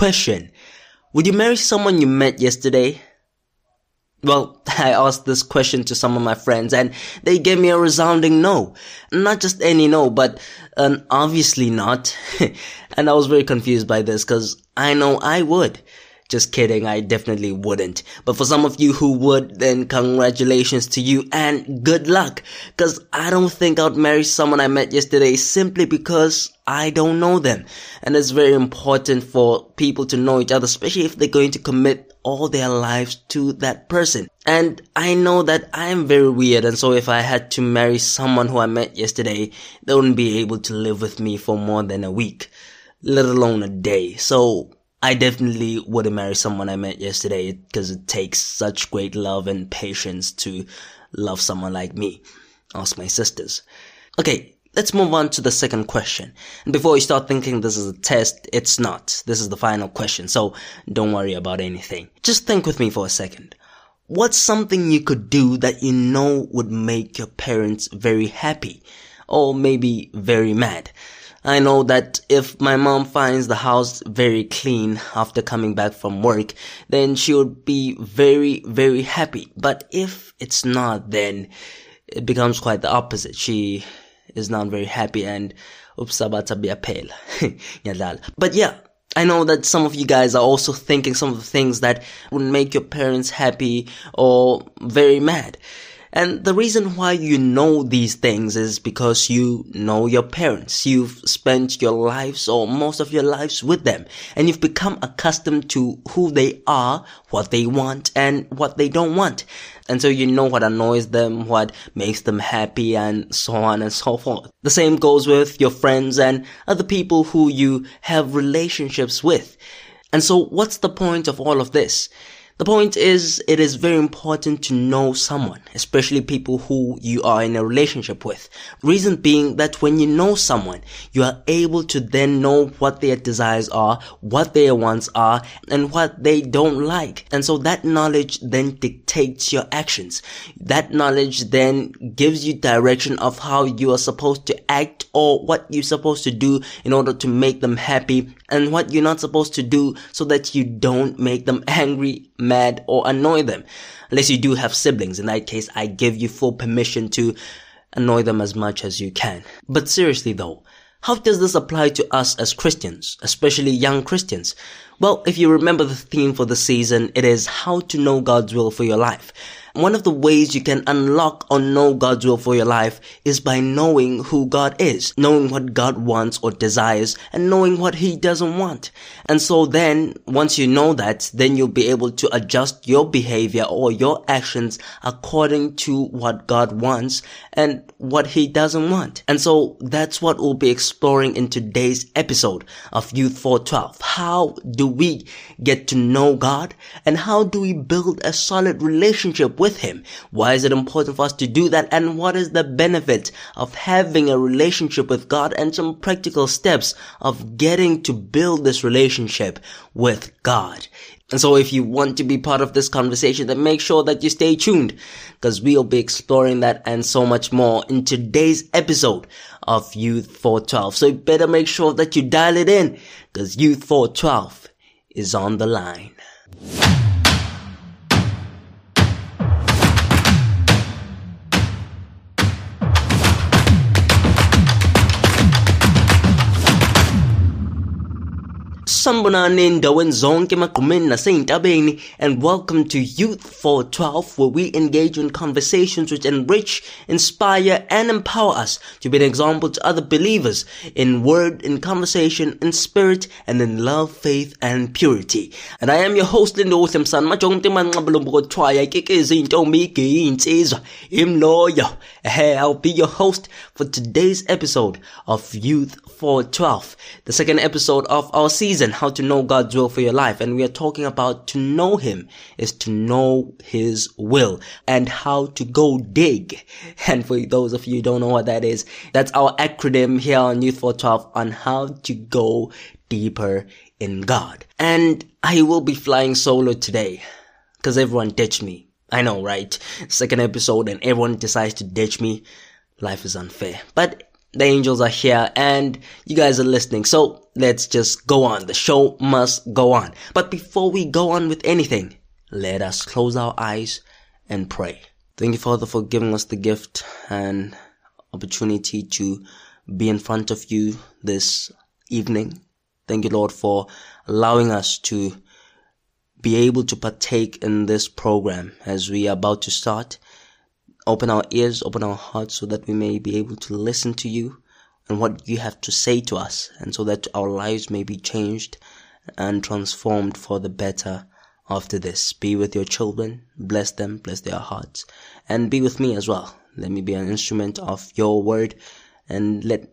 Question. Would you marry someone you met yesterday? Well, I asked this question to some of my friends and they gave me a resounding no. Not just any no, but an obviously not. and I was very confused by this because I know I would. Just kidding, I definitely wouldn't. But for some of you who would, then congratulations to you and good luck. Cause I don't think I'd marry someone I met yesterday simply because I don't know them. And it's very important for people to know each other, especially if they're going to commit all their lives to that person. And I know that I am very weird. And so if I had to marry someone who I met yesterday, they wouldn't be able to live with me for more than a week, let alone a day. So I definitely wouldn't marry someone I met yesterday because it takes such great love and patience to love someone like me. Ask my sisters. Okay, let's move on to the second question. And before you start thinking this is a test, it's not. This is the final question, so don't worry about anything. Just think with me for a second. What's something you could do that you know would make your parents very happy? Or maybe very mad? I know that if my mom finds the house very clean after coming back from work, then she would be very, very happy. But if it's not, then it becomes quite the opposite. She is not very happy and. But yeah, I know that some of you guys are also thinking some of the things that would make your parents happy or very mad. And the reason why you know these things is because you know your parents. You've spent your lives or most of your lives with them and you've become accustomed to who they are, what they want and what they don't want. And so you know what annoys them, what makes them happy and so on and so forth. The same goes with your friends and other people who you have relationships with. And so what's the point of all of this? The point is, it is very important to know someone, especially people who you are in a relationship with. Reason being that when you know someone, you are able to then know what their desires are, what their wants are, and what they don't like. And so that knowledge then dictates your actions. That knowledge then gives you direction of how you are supposed to act or what you're supposed to do in order to make them happy and what you're not supposed to do so that you don't make them angry, mad, or annoy them. Unless you do have siblings. In that case, I give you full permission to annoy them as much as you can. But seriously though, how does this apply to us as Christians, especially young Christians? Well, if you remember the theme for the season, it is how to know God's will for your life. One of the ways you can unlock or know God's will for your life is by knowing who God is, knowing what God wants or desires, and knowing what He doesn't want. And so then, once you know that, then you'll be able to adjust your behavior or your actions according to what God wants and what He doesn't want. And so that's what we'll be exploring in today's episode of Youth 412. How do we get to know God and how do we build a solid relationship with Him? Why is it important for us to do that? And what is the benefit of having a relationship with God and some practical steps of getting to build this relationship with God? And so if you want to be part of this conversation, then make sure that you stay tuned because we'll be exploring that and so much more in today's episode of Youth 412. So you better make sure that you dial it in because Youth 412 is on the line. Sanibonani endaweni zonke emagqumeni nasey'ntabeni and welcome to Youth 412 where we engage in conversations which enrich, inspire and empower us to be an example to other believers in word, in conversation, in spirit and in love, faith and purity. And I am your host Lindo Williamson majonke manqabalombo kothiwa ikekezi intombi igiyinsizwa imloyo. I'll be your host for today's episode of Youth 412, the second episode of our season, How to Know God's Will for Your Life. And we are talking about to know Him is to know His will and how to go dig. And for those of you who don't know what that is, that's our acronym here on Youth 412 on how to go deeper in God. And I will be flying solo today because everyone ditched me. I know, right? Second episode and everyone decides to ditch me. Life is unfair. But the angels are here and you guys are listening. So let's just go on. The show must go on. But before we go on with anything, let us close our eyes and pray. Thank you, Father, for giving us the gift and opportunity to be in front of you this evening. Thank you, Lord, for allowing us to be able to partake in this program as we are about to start. Open our ears, open our hearts so that we may be able to listen to you and what you have to say to us and so that our lives may be changed and transformed for the better after this. Be with your children, bless them, bless their hearts, and be with me as well. Let me be an instrument of your word and let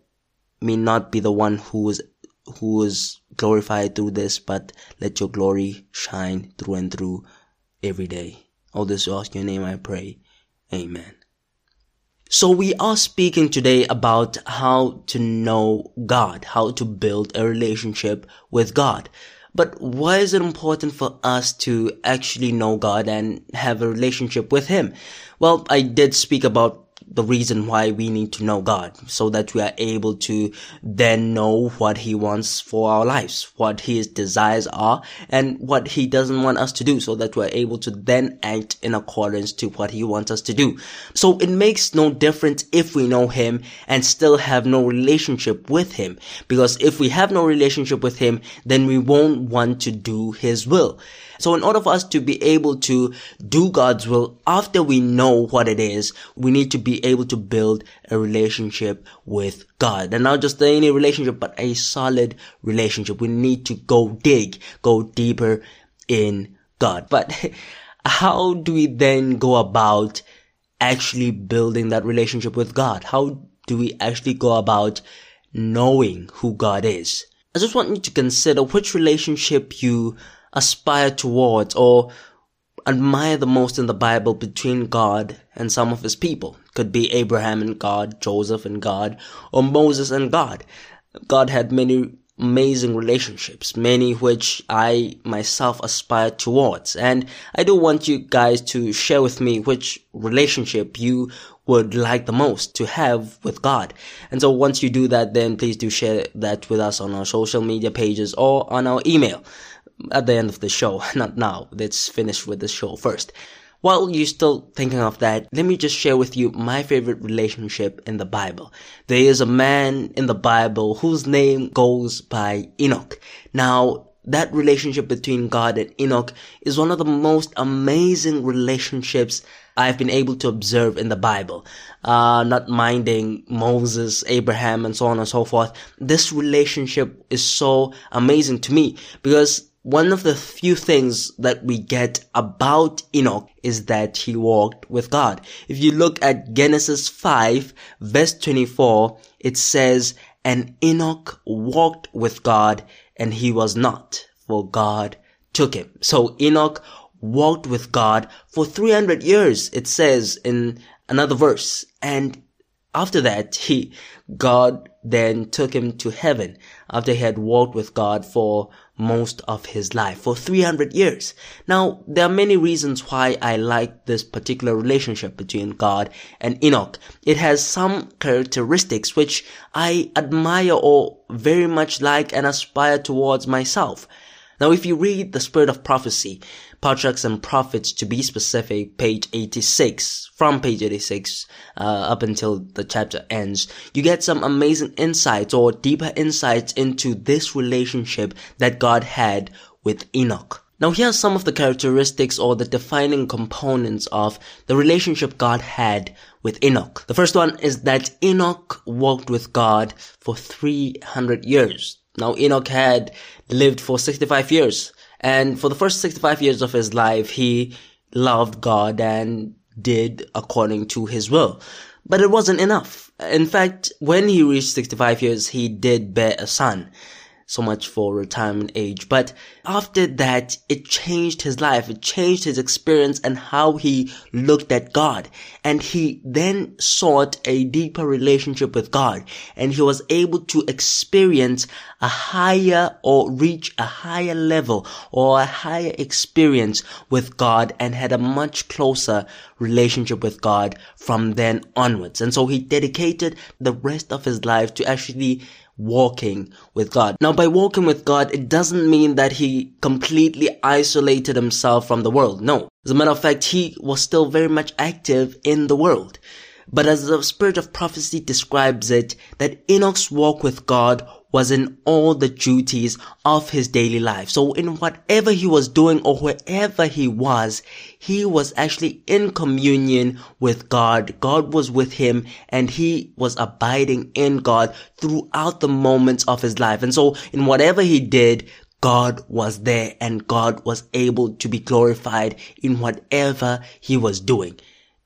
me not be the one who is who is glorified through this, but let your glory shine through and through every day. All this ask your name I pray. Amen. So we are speaking today about how to know God, how to build a relationship with God. But why is it important for us to actually know God and have a relationship with Him? Well, I did speak about the reason why we need to know God so that we are able to then know what he wants for our lives, what his desires are and what he doesn't want us to do so that we're able to then act in accordance to what he wants us to do. So it makes no difference if we know him and still have no relationship with him because if we have no relationship with him, then we won't want to do his will. So in order for us to be able to do God's will after we know what it is, we need to be able to build a relationship with God. And not just any relationship, but a solid relationship. We need to go dig, go deeper in God. But how do we then go about actually building that relationship with God? How do we actually go about knowing who God is? I just want you to consider which relationship you aspire towards or admire the most in the Bible between God and some of his people. Could be Abraham and God, Joseph and God, or Moses and God. God had many amazing relationships, many which I myself aspire towards. And I do want you guys to share with me which relationship you would like the most to have with God. And so once you do that, then please do share that with us on our social media pages or on our email at the end of the show, not now. Let's finish with the show first. While you're still thinking of that, let me just share with you my favorite relationship in the Bible. There is a man in the Bible whose name goes by Enoch. Now, that relationship between God and Enoch is one of the most amazing relationships I've been able to observe in the Bible. Uh, not minding Moses, Abraham, and so on and so forth. This relationship is so amazing to me because one of the few things that we get about Enoch is that he walked with God. If you look at Genesis 5 verse 24, it says, and Enoch walked with God and he was not, for God took him. So Enoch walked with God for 300 years, it says in another verse. And after that, he, God then took him to heaven after he had walked with God for most of his life for 300 years. Now, there are many reasons why I like this particular relationship between God and Enoch. It has some characteristics which I admire or very much like and aspire towards myself. Now, if you read the Spirit of Prophecy, Patriarchs and Prophets to be specific, page 86, from page 86 uh, up until the chapter ends, you get some amazing insights or deeper insights into this relationship that God had with Enoch. Now here are some of the characteristics or the defining components of the relationship God had with Enoch. The first one is that Enoch walked with God for 300 years. Now Enoch had lived for 65 years. And for the first 65 years of his life, he loved God and did according to his will. But it wasn't enough. In fact, when he reached 65 years, he did bear a son so much for retirement age. But after that, it changed his life. It changed his experience and how he looked at God. And he then sought a deeper relationship with God. And he was able to experience a higher or reach a higher level or a higher experience with God and had a much closer relationship with God from then onwards. And so he dedicated the rest of his life to actually walking with God. Now, by walking with God, it doesn't mean that he completely isolated himself from the world. No. As a matter of fact, he was still very much active in the world. But as the spirit of prophecy describes it, that Enoch's walk with God was in all the duties of his daily life. So in whatever he was doing or wherever he was, he was actually in communion with God. God was with him and he was abiding in God throughout the moments of his life. And so in whatever he did, God was there and God was able to be glorified in whatever he was doing.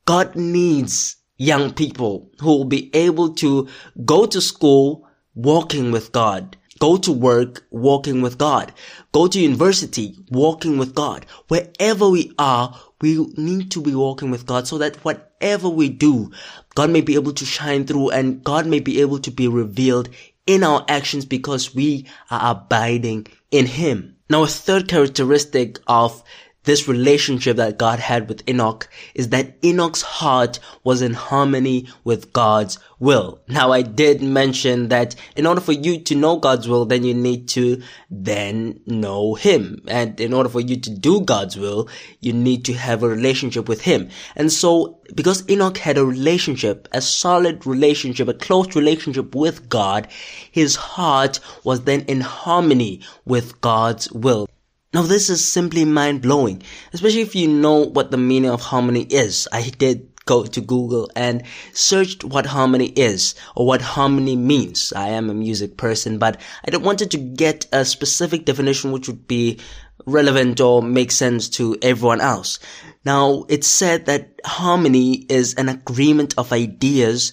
God needs young people who will be able to go to school walking with God. Go to work, walking with God. Go to university, walking with God. Wherever we are, we need to be walking with God so that whatever we do, God may be able to shine through and God may be able to be revealed in our actions because we are abiding in Him. Now, a third characteristic of this relationship that God had with Enoch is that Enoch's heart was in harmony with God's will. Now I did mention that in order for you to know God's will, then you need to then know Him. And in order for you to do God's will, you need to have a relationship with Him. And so because Enoch had a relationship, a solid relationship, a close relationship with God, his heart was then in harmony with God's will. Now this is simply mind blowing, especially if you know what the meaning of harmony is. I did go to Google and searched what harmony is or what harmony means. I am a music person, but I wanted to get a specific definition which would be relevant or make sense to everyone else. Now, it's said that harmony is an agreement of ideas,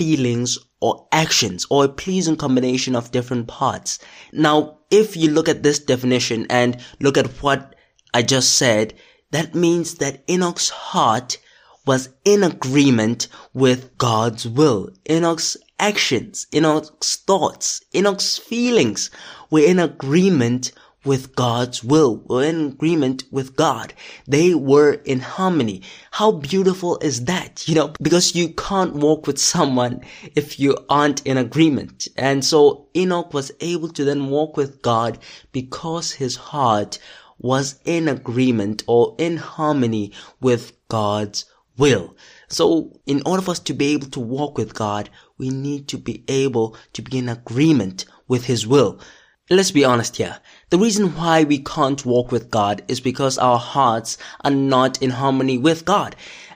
feelings, or actions or a pleasing combination of different parts. Now, if you look at this definition and look at what I just said, that means that Enoch's heart was in agreement with God's will. Enoch's actions, Enoch's thoughts, Enoch's feelings were in agreement with God's will, were in agreement with God. They were in harmony. How beautiful is that? You know, because you can't walk with someone if you aren't in agreement. And so Enoch was able to then walk with God because his heart was in agreement or in harmony with God's will. So in order for us to be able to walk with God, we need to be able to be in agreement with his will. Let's be honest here. The reason why we can't walk with God is because our hearts are not in harmony with God.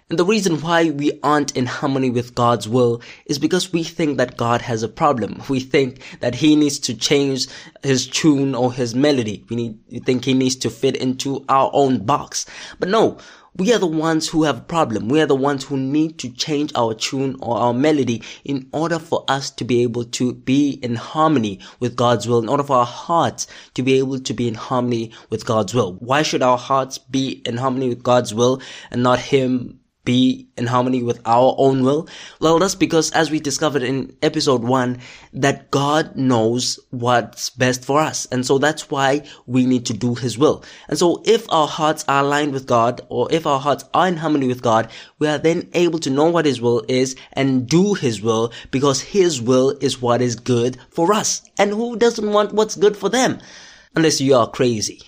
And the reason why we aren't in harmony with God's will is because we think that God has a problem. We think that He needs to change His tune or His melody. We, need, we think He needs to fit into our own box. But no, we are the ones who have a problem. We are the ones who need to change our tune or our melody in order for us to be able to be in harmony with God's will, in order for our hearts to be able to be in harmony with God's will. Why should our hearts be in harmony with God's will and not Him be in harmony with our own will? Well, that's because as we discovered in episode one, that God knows what's best for us. And so that's why we need to do his will. And so if our hearts are aligned with God or if our hearts are in harmony with God, we are then able to know what his will is and do his will because his will is what is good for us. And who doesn't want what's good for them? Unless you are crazy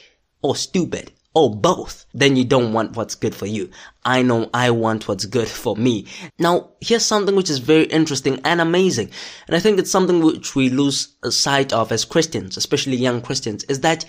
or stupid or both, then you don't want what's good for you. I know I want what's good for me. Now, here's something which is very interesting and amazing. And I think it's something which we lose sight of as Christians, especially young Christians, is that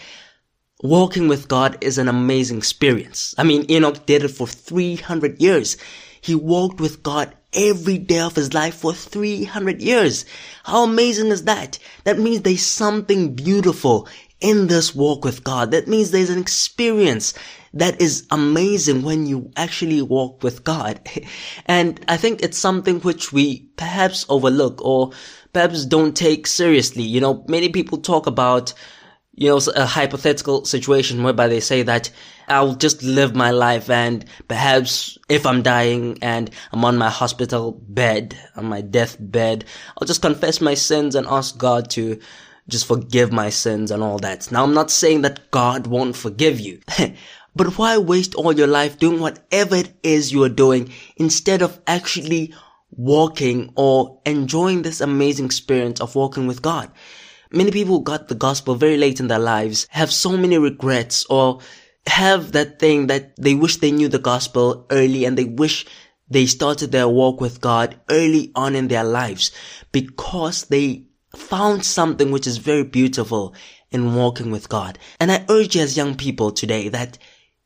walking with God is an amazing experience. I mean, Enoch did it for 300 years. He walked with God every day of his life for 300 years. How amazing is that? That means there's something beautiful in this walk with God. That means there's an experience that is amazing when you actually walk with God. And I think it's something which we perhaps overlook or perhaps don't take seriously. You know, many people talk about, you know, a hypothetical situation whereby they say that I'll just live my life and perhaps if I'm dying and I'm on my hospital bed, on my deathbed, I'll just confess my sins and ask God to just forgive my sins and all that. Now I'm not saying that God won't forgive you. but why waste all your life doing whatever it is you are doing instead of actually walking or enjoying this amazing experience of walking with God. Many people got the gospel very late in their lives, have so many regrets or have that thing that they wish they knew the gospel early and they wish they started their walk with God early on in their lives because they found something which is very beautiful in walking with God. And I urge you as young people today that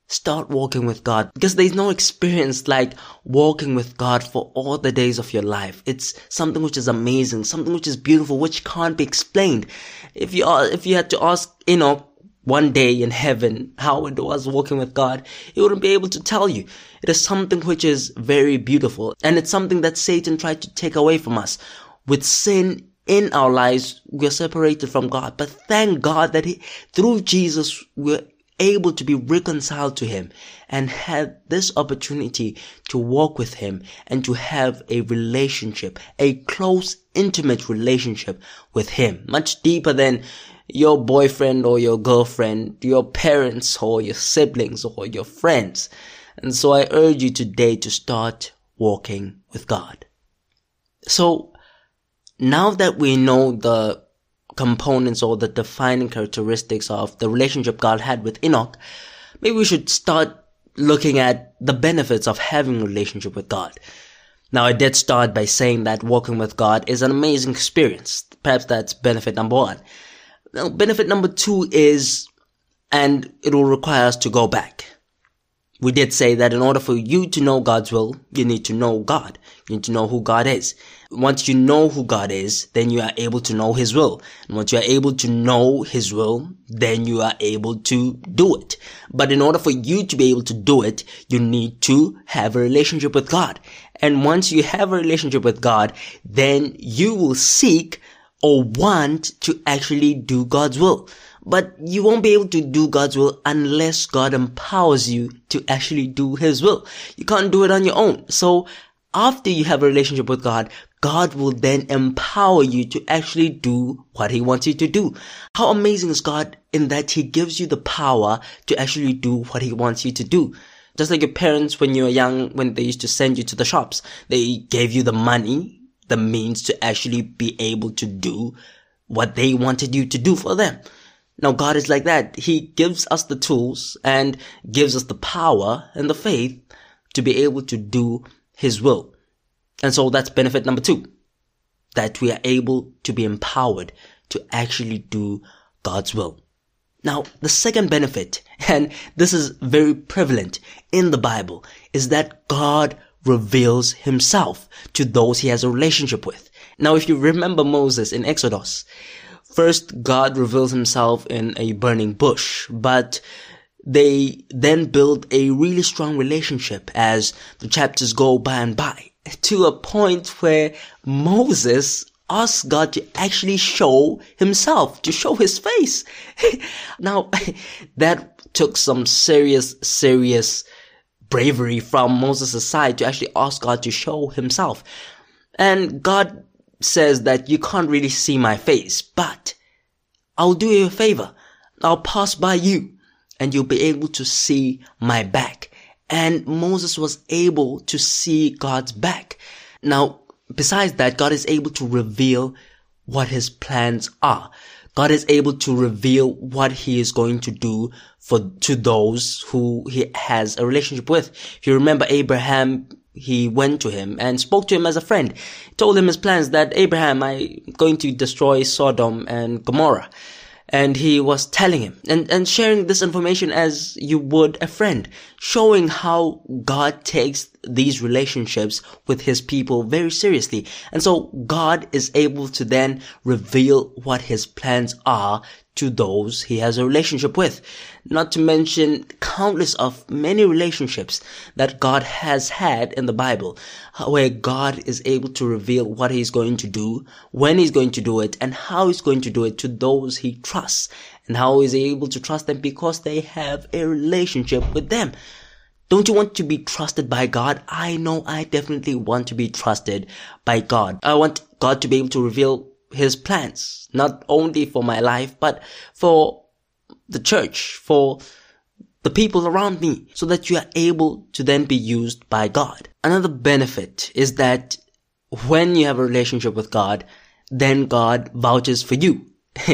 start walking with God because there's no experience like walking with God for all the days of your life. It's something which is amazing, something which is beautiful, which can't be explained. If you are, if you had to ask, you know, one day in heaven how it was walking with God, he wouldn't be able to tell you. It is something which is very beautiful and it's something that Satan tried to take away from us. With sin in our lives, we're separated from God. But thank God that he, through Jesus, we're able to be reconciled to Him and have this opportunity to walk with Him and to have a relationship, a close, intimate relationship with Him, much deeper than your boyfriend or your girlfriend, your parents or your siblings or your friends. And so I urge you today to start walking with God. So now that we know the components or the defining characteristics of the relationship God had with Enoch, maybe we should start looking at the benefits of having a relationship with God. Now, I did start by saying that walking with God is an amazing experience. Perhaps that's benefit number one. Now, benefit number two is, and it will require us to go back. We did say that in order for you to know God's will, you need to know God. You need to know who God is. Once you know who God is, then you are able to know His will. And once you are able to know His will, then you are able to do it. But in order for you to be able to do it, you need to have a relationship with God. And once you have a relationship with God, then you will seek or want to actually do God's will. But you won't be able to do God's will unless God empowers you to actually do His will. You can't do it on your own. So after you have a relationship with God, God will then empower you to actually do what He wants you to do. How amazing is God in that He gives you the power to actually do what He wants you to do. Just like your parents when you were young, when they used to send you to the shops, they gave you the money, the means to actually be able to do what they wanted you to do for them. Now God is like that. He gives us the tools and gives us the power and the faith to be able to do His will. And so that's benefit number two. That we are able to be empowered to actually do God's will. Now, the second benefit, and this is very prevalent in the Bible, is that God reveals himself to those he has a relationship with. Now, if you remember Moses in Exodus, First, God reveals himself in a burning bush, but they then build a really strong relationship as the chapters go by and by to a point where Moses asked God to actually show himself, to show his face. now, that took some serious, serious bravery from Moses' side to actually ask God to show himself. And God says that you can't really see my face, but I'll do you a favor. I'll pass by you and you'll be able to see my back. And Moses was able to see God's back. Now, besides that, God is able to reveal what his plans are. God is able to reveal what he is going to do for, to those who he has a relationship with. If you remember Abraham he went to him and spoke to him as a friend. Told him his plans that Abraham, I'm going to destroy Sodom and Gomorrah. And he was telling him and, and sharing this information as you would a friend, showing how God takes these relationships with his people very seriously. And so God is able to then reveal what his plans are to those he has a relationship with. Not to mention countless of many relationships that God has had in the Bible, where God is able to reveal what he's going to do, when he's going to do it, and how he's going to do it to those he trusts, and how he's able to trust them because they have a relationship with them. Don't you want to be trusted by God? I know I definitely want to be trusted by God. I want God to be able to reveal his plans, not only for my life, but for the church, for the people around me, so that you are able to then be used by God. Another benefit is that when you have a relationship with God, then God vouches for you.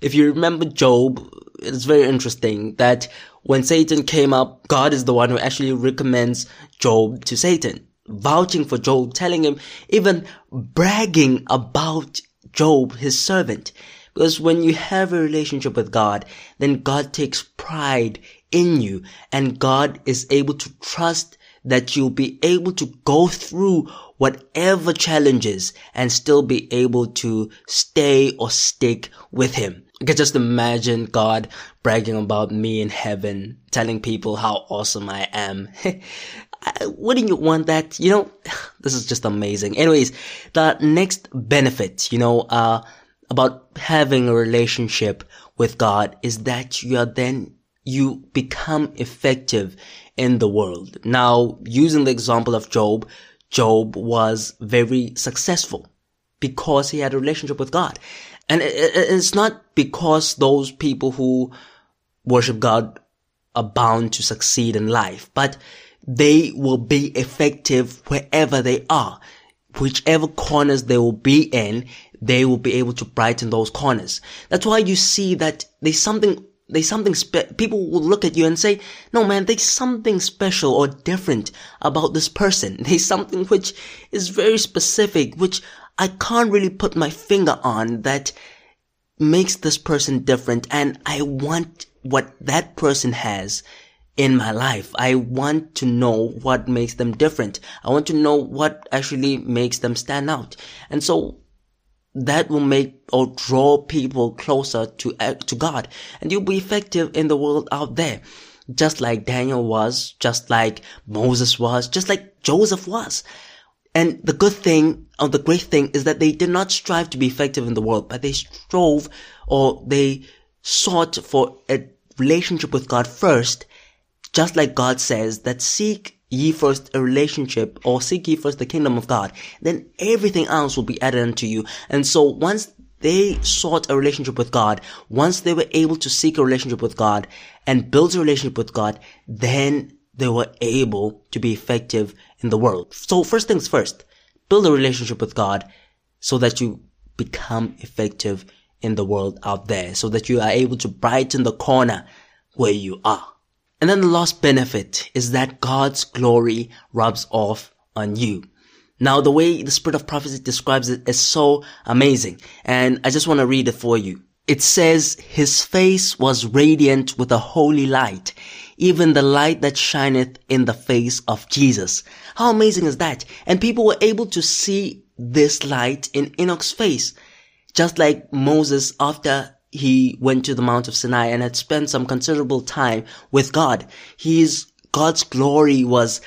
if you remember Job, it's very interesting that when Satan came up, God is the one who actually recommends Job to Satan, vouching for Job, telling him, even bragging about Job, his servant. Because when you have a relationship with God, then God takes pride in you and God is able to trust that you'll be able to go through whatever challenges and still be able to stay or stick with him. I can just imagine God bragging about me in heaven, telling people how awesome I am. Wouldn't you want that? You know, this is just amazing. Anyways, the next benefit, you know, uh, about having a relationship with God is that you are then, you become effective in the world. Now, using the example of Job, Job was very successful because he had a relationship with God. And it's not because those people who worship God are bound to succeed in life, but they will be effective wherever they are. Whichever corners they will be in, they will be able to brighten those corners. That's why you see that there's something there's something spe- people will look at you and say, no man, there's something special or different about this person. There's something which is very specific, which I can't really put my finger on that makes this person different. And I want what that person has in my life. I want to know what makes them different. I want to know what actually makes them stand out. And so that will make or draw people closer to uh, to God, and you'll be effective in the world out there, just like Daniel was, just like Moses was, just like Joseph was. And the good thing, or the great thing, is that they did not strive to be effective in the world, but they strove or they sought for a relationship with God first, just like God says that seek ye first a relationship or seek ye first the kingdom of God, then everything else will be added unto you. And so once they sought a relationship with God, once they were able to seek a relationship with God and build a relationship with God, then they were able to be effective in the world. So first things first, build a relationship with God so that you become effective in the world out there, so that you are able to brighten the corner where you are. And then the last benefit is that God's glory rubs off on you. Now, the way the spirit of prophecy describes it is so amazing. And I just want to read it for you. It says, his face was radiant with a holy light, even the light that shineth in the face of Jesus. How amazing is that? And people were able to see this light in Enoch's face. Just like Moses after he went to the Mount of Sinai and had spent some considerable time with God. His, God's glory was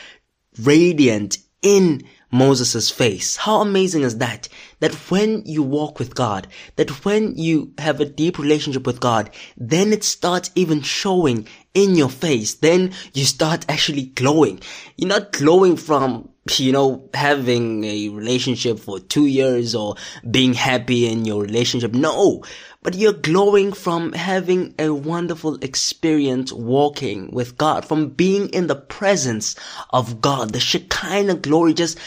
radiant in Moses' face. How amazing is that? That when you walk with God, that when you have a deep relationship with God, then it starts even showing in your face. Then you start actually glowing. You're not glowing from you know, having a relationship for two years or being happy in your relationship. No, but you're glowing from having a wonderful experience walking with God, from being in the presence of God. The Shekinah glory just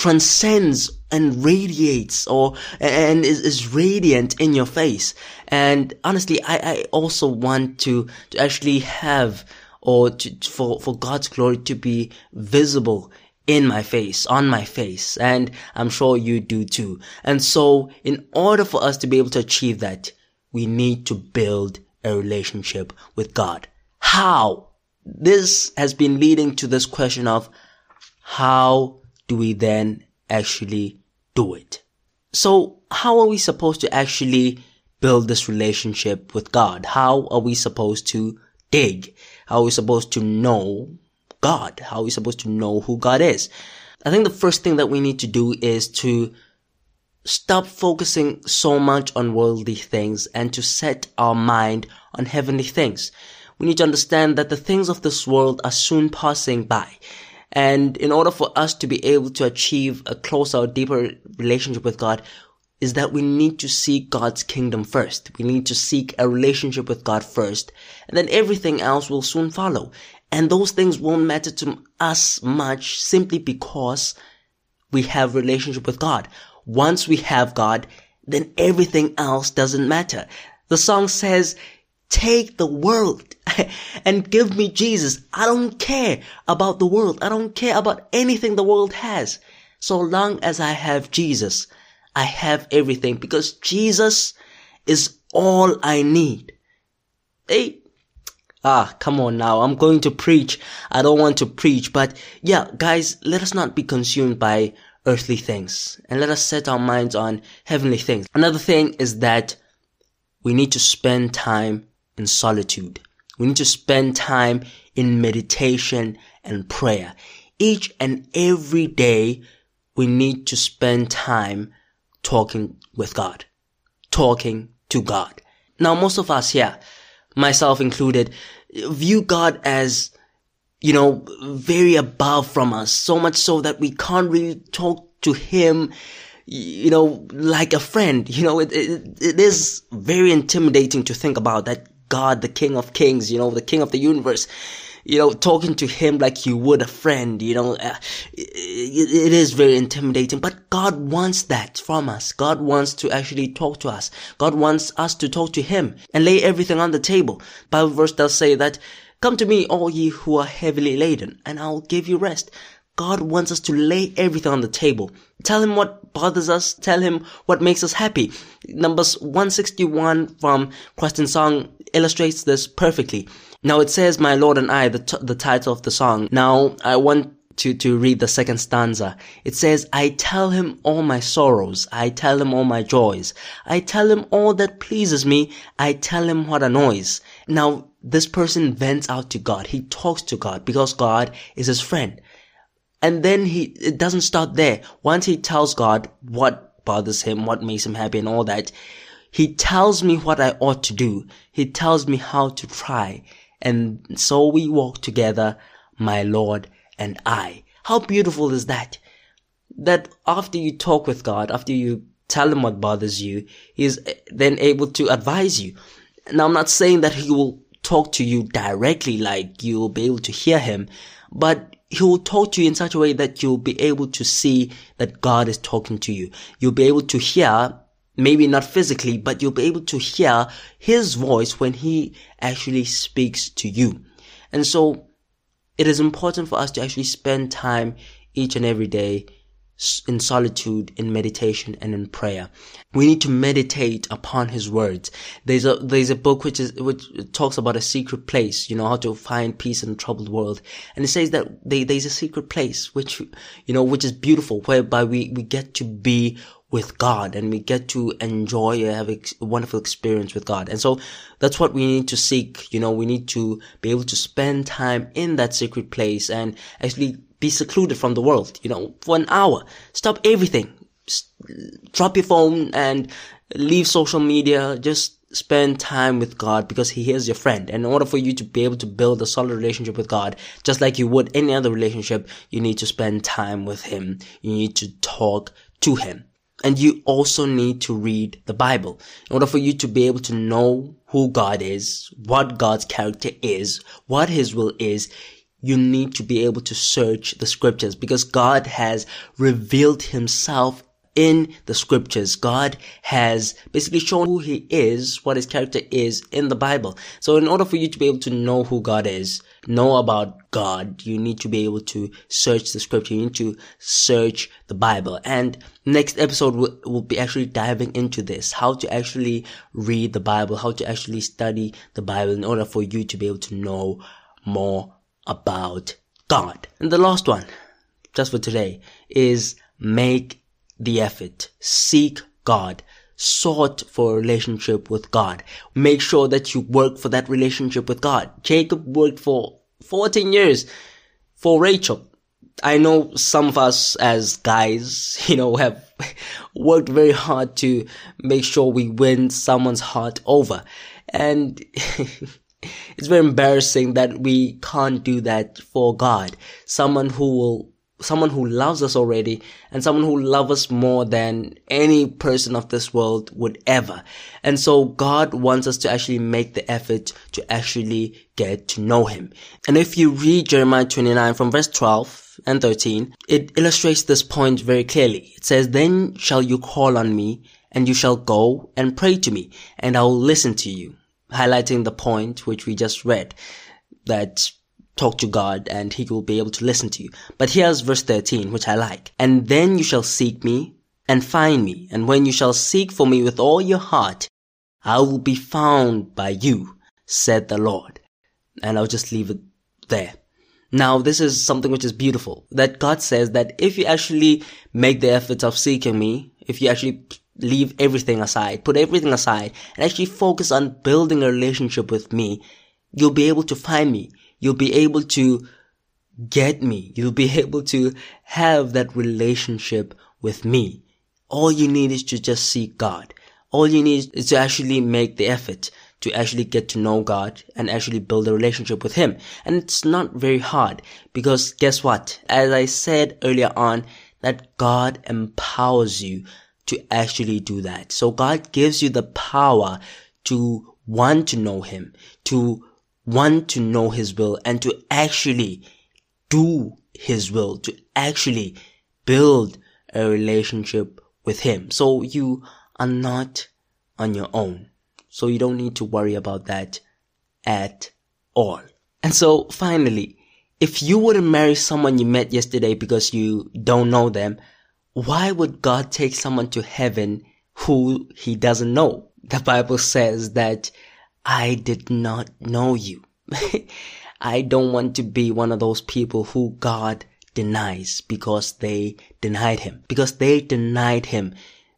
transcends and radiates or and is, is radiant in your face. And honestly, I, I also want to, to actually have or to, for, for God's glory to be visible in my face, on my face. And I'm sure you do too. And so in order for us to be able to achieve that, we need to build a relationship with God. How? This has been leading to this question of how do we then actually do it? So how are we supposed to actually build this relationship with God? How are we supposed to dig? How are we supposed to know God? How are we supposed to know who God is? I think the first thing that we need to do is to stop focusing so much on worldly things and to set our mind on heavenly things. We need to understand that the things of this world are soon passing by. And in order for us to be able to achieve a closer, deeper relationship with God, is that we need to seek God's kingdom first. We need to seek a relationship with God first. And then everything else will soon follow. And those things won't matter to us much simply because we have relationship with God. Once we have God, then everything else doesn't matter. The song says, take the world and give me Jesus. I don't care about the world. I don't care about anything the world has. So long as I have Jesus, I have everything because Jesus is all I need. Hey, ah, come on now. I'm going to preach. I don't want to preach, but yeah, guys, let us not be consumed by earthly things and let us set our minds on heavenly things. Another thing is that we need to spend time in solitude. We need to spend time in meditation and prayer. Each and every day, we need to spend time talking with God, talking to God. Now, most of us here, myself included, view God as, you know, very above from us, so much so that we can't really talk to Him, you know, like a friend. You know, it, it, it is very intimidating to think about that God, the King of Kings, you know, the King of the universe, you know, talking to him like you would a friend, you know, uh, it, it is very intimidating, but God wants that from us. God wants to actually talk to us. God wants us to talk to him and lay everything on the table. Bible verse does say that, come to me, all ye who are heavily laden, and I'll give you rest. God wants us to lay everything on the table. Tell him what bothers us. Tell him what makes us happy. Numbers 161 from Christ in Song illustrates this perfectly. Now it says, My Lord and I, the, t- the title of the song. Now I want to, to read the second stanza. It says, I tell him all my sorrows. I tell him all my joys. I tell him all that pleases me. I tell him what annoys. Now, this person vents out to God. He talks to God because God is his friend. And then he, it doesn't stop there. Once he tells God what bothers him, what makes him happy and all that, he tells me what I ought to do. He tells me how to try. And so we walk together, my Lord and I. How beautiful is that? That after you talk with God, after you tell him what bothers you, he's eh, then able to advise you. Now I'm not saying that he will talk to you directly like you'll be able to hear him, but he will talk to you in such a way that you'll be able to see that God is talking to you. You'll be able to hear maybe not physically, but you'll be able to hear his voice when he actually speaks to you. And so it is important for us to actually spend time each and every day in solitude, in meditation, and in prayer. We need to meditate upon His words. There's a there's a book which is which talks about a secret place. You know how to find peace in a troubled world, and it says that they, there's a secret place which you know which is beautiful, whereby we we get to be with God and we get to enjoy uh, have a wonderful experience with God. And so that's what we need to seek. You know, we need to be able to spend time in that secret place and actually be secluded from the world, you know, for an hour. Stop everything. Drop your phone and leave social media. Just spend time with God because He is your friend. And in order for you to be able to build a solid relationship with God, just like you would any other relationship, you need to spend time with Him. You need to talk to Him. And you also need to read the Bible in order for you to be able to know who God is, what God's character is, what His will is. You need to be able to search the scriptures because God has revealed Himself in the scriptures. God has basically shown who He is, what His character is in the Bible. So in order for you to be able to know who God is, know about God, you need to be able to search the scripture. You need to search the Bible. And next episode will, will be actually diving into this, how to actually read the Bible, how to actually study the Bible in order for you to be able to know more about God. And the last one, just for today, is make the effort. Seek God sought for a relationship with God. Make sure that you work for that relationship with God. Jacob worked for 14 years for Rachel. I know some of us as guys, you know, have worked very hard to make sure we win someone's heart over. And it's very embarrassing that we can't do that for God. Someone who will someone who loves us already and someone who loves us more than any person of this world would ever. And so God wants us to actually make the effort to actually get to know him. And if you read Jeremiah 29 from verse 12, and 13, it illustrates this point very clearly. It says, Then shall you call on me, and you shall go and pray to me, and I will listen to you. Highlighting the point which we just read, that talk to God and he will be able to listen to you. But here's verse 13, which I like. And then you shall seek me and find me. And when you shall seek for me with all your heart, I will be found by you, said the Lord. And I'll just leave it there. Now, this is something which is beautiful that God says that if you actually make the effort of seeking me, if you actually leave everything aside, put everything aside and actually focus on building a relationship with me, you'll be able to find me. You'll be able to get me. You'll be able to have that relationship with me. All you need is to just seek God. All you need is to actually make the effort to actually get to know God and actually build a relationship with Him. And it's not very hard because guess what? As I said earlier on, that God empowers you to actually do that. So God gives you the power to want to know Him, to want to know His will and to actually do His will, to actually build a relationship with Him. So you are not on your own. So you don't need to worry about that at all. And so finally, if you wouldn't marry someone you met yesterday because you don't know them, why would God take someone to heaven who he doesn't know? The Bible says that I did not know you. I don't want to be one of those people who God denies because they denied him, because they denied him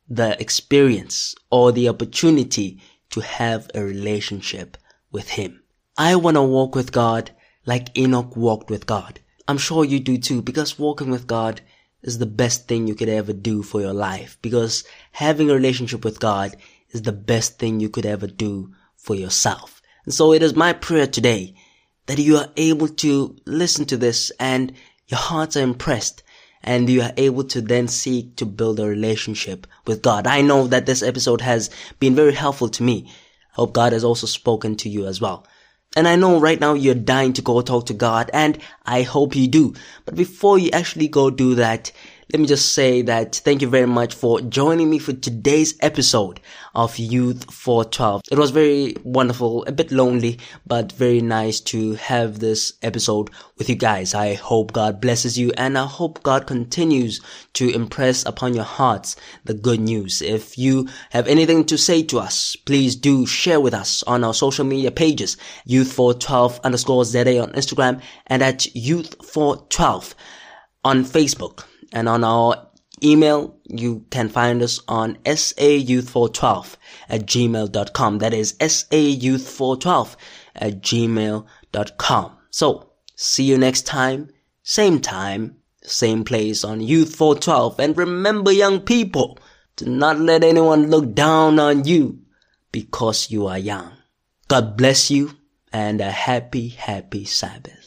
the experience or the opportunity to have a relationship with him. I want to walk with God like Enoch walked with God. I'm sure you do too because walking with God is the best thing you could ever do for your life because having a relationship with God is the best thing you could ever do for yourself. And so it is my prayer today that you are able to listen to this and your hearts are impressed and you are able to then seek to build a relationship with God. I know that this episode has been very helpful to me. I hope God has also spoken to you as well. And I know right now you're dying to go talk to God and I hope you do. But before you actually go do that, let me just say that thank you very much for joining me for today's episode of Youth 412. It was very wonderful, a bit lonely, but very nice to have this episode with you guys. I hope God blesses you and I hope God continues to impress upon your hearts the good news. If you have anything to say to us, please do share with us on our social media pages, Youth412 underscore ZA on Instagram and at Youth412 on Facebook. And on our email, you can find us on sayouth412 at gmail.com. That is sayouth412 at gmail.com. So, see you next time, same time, same place on Youth 412. And remember, young people, do not let anyone look down on you because you are young. God bless you and a happy, happy Sabbath.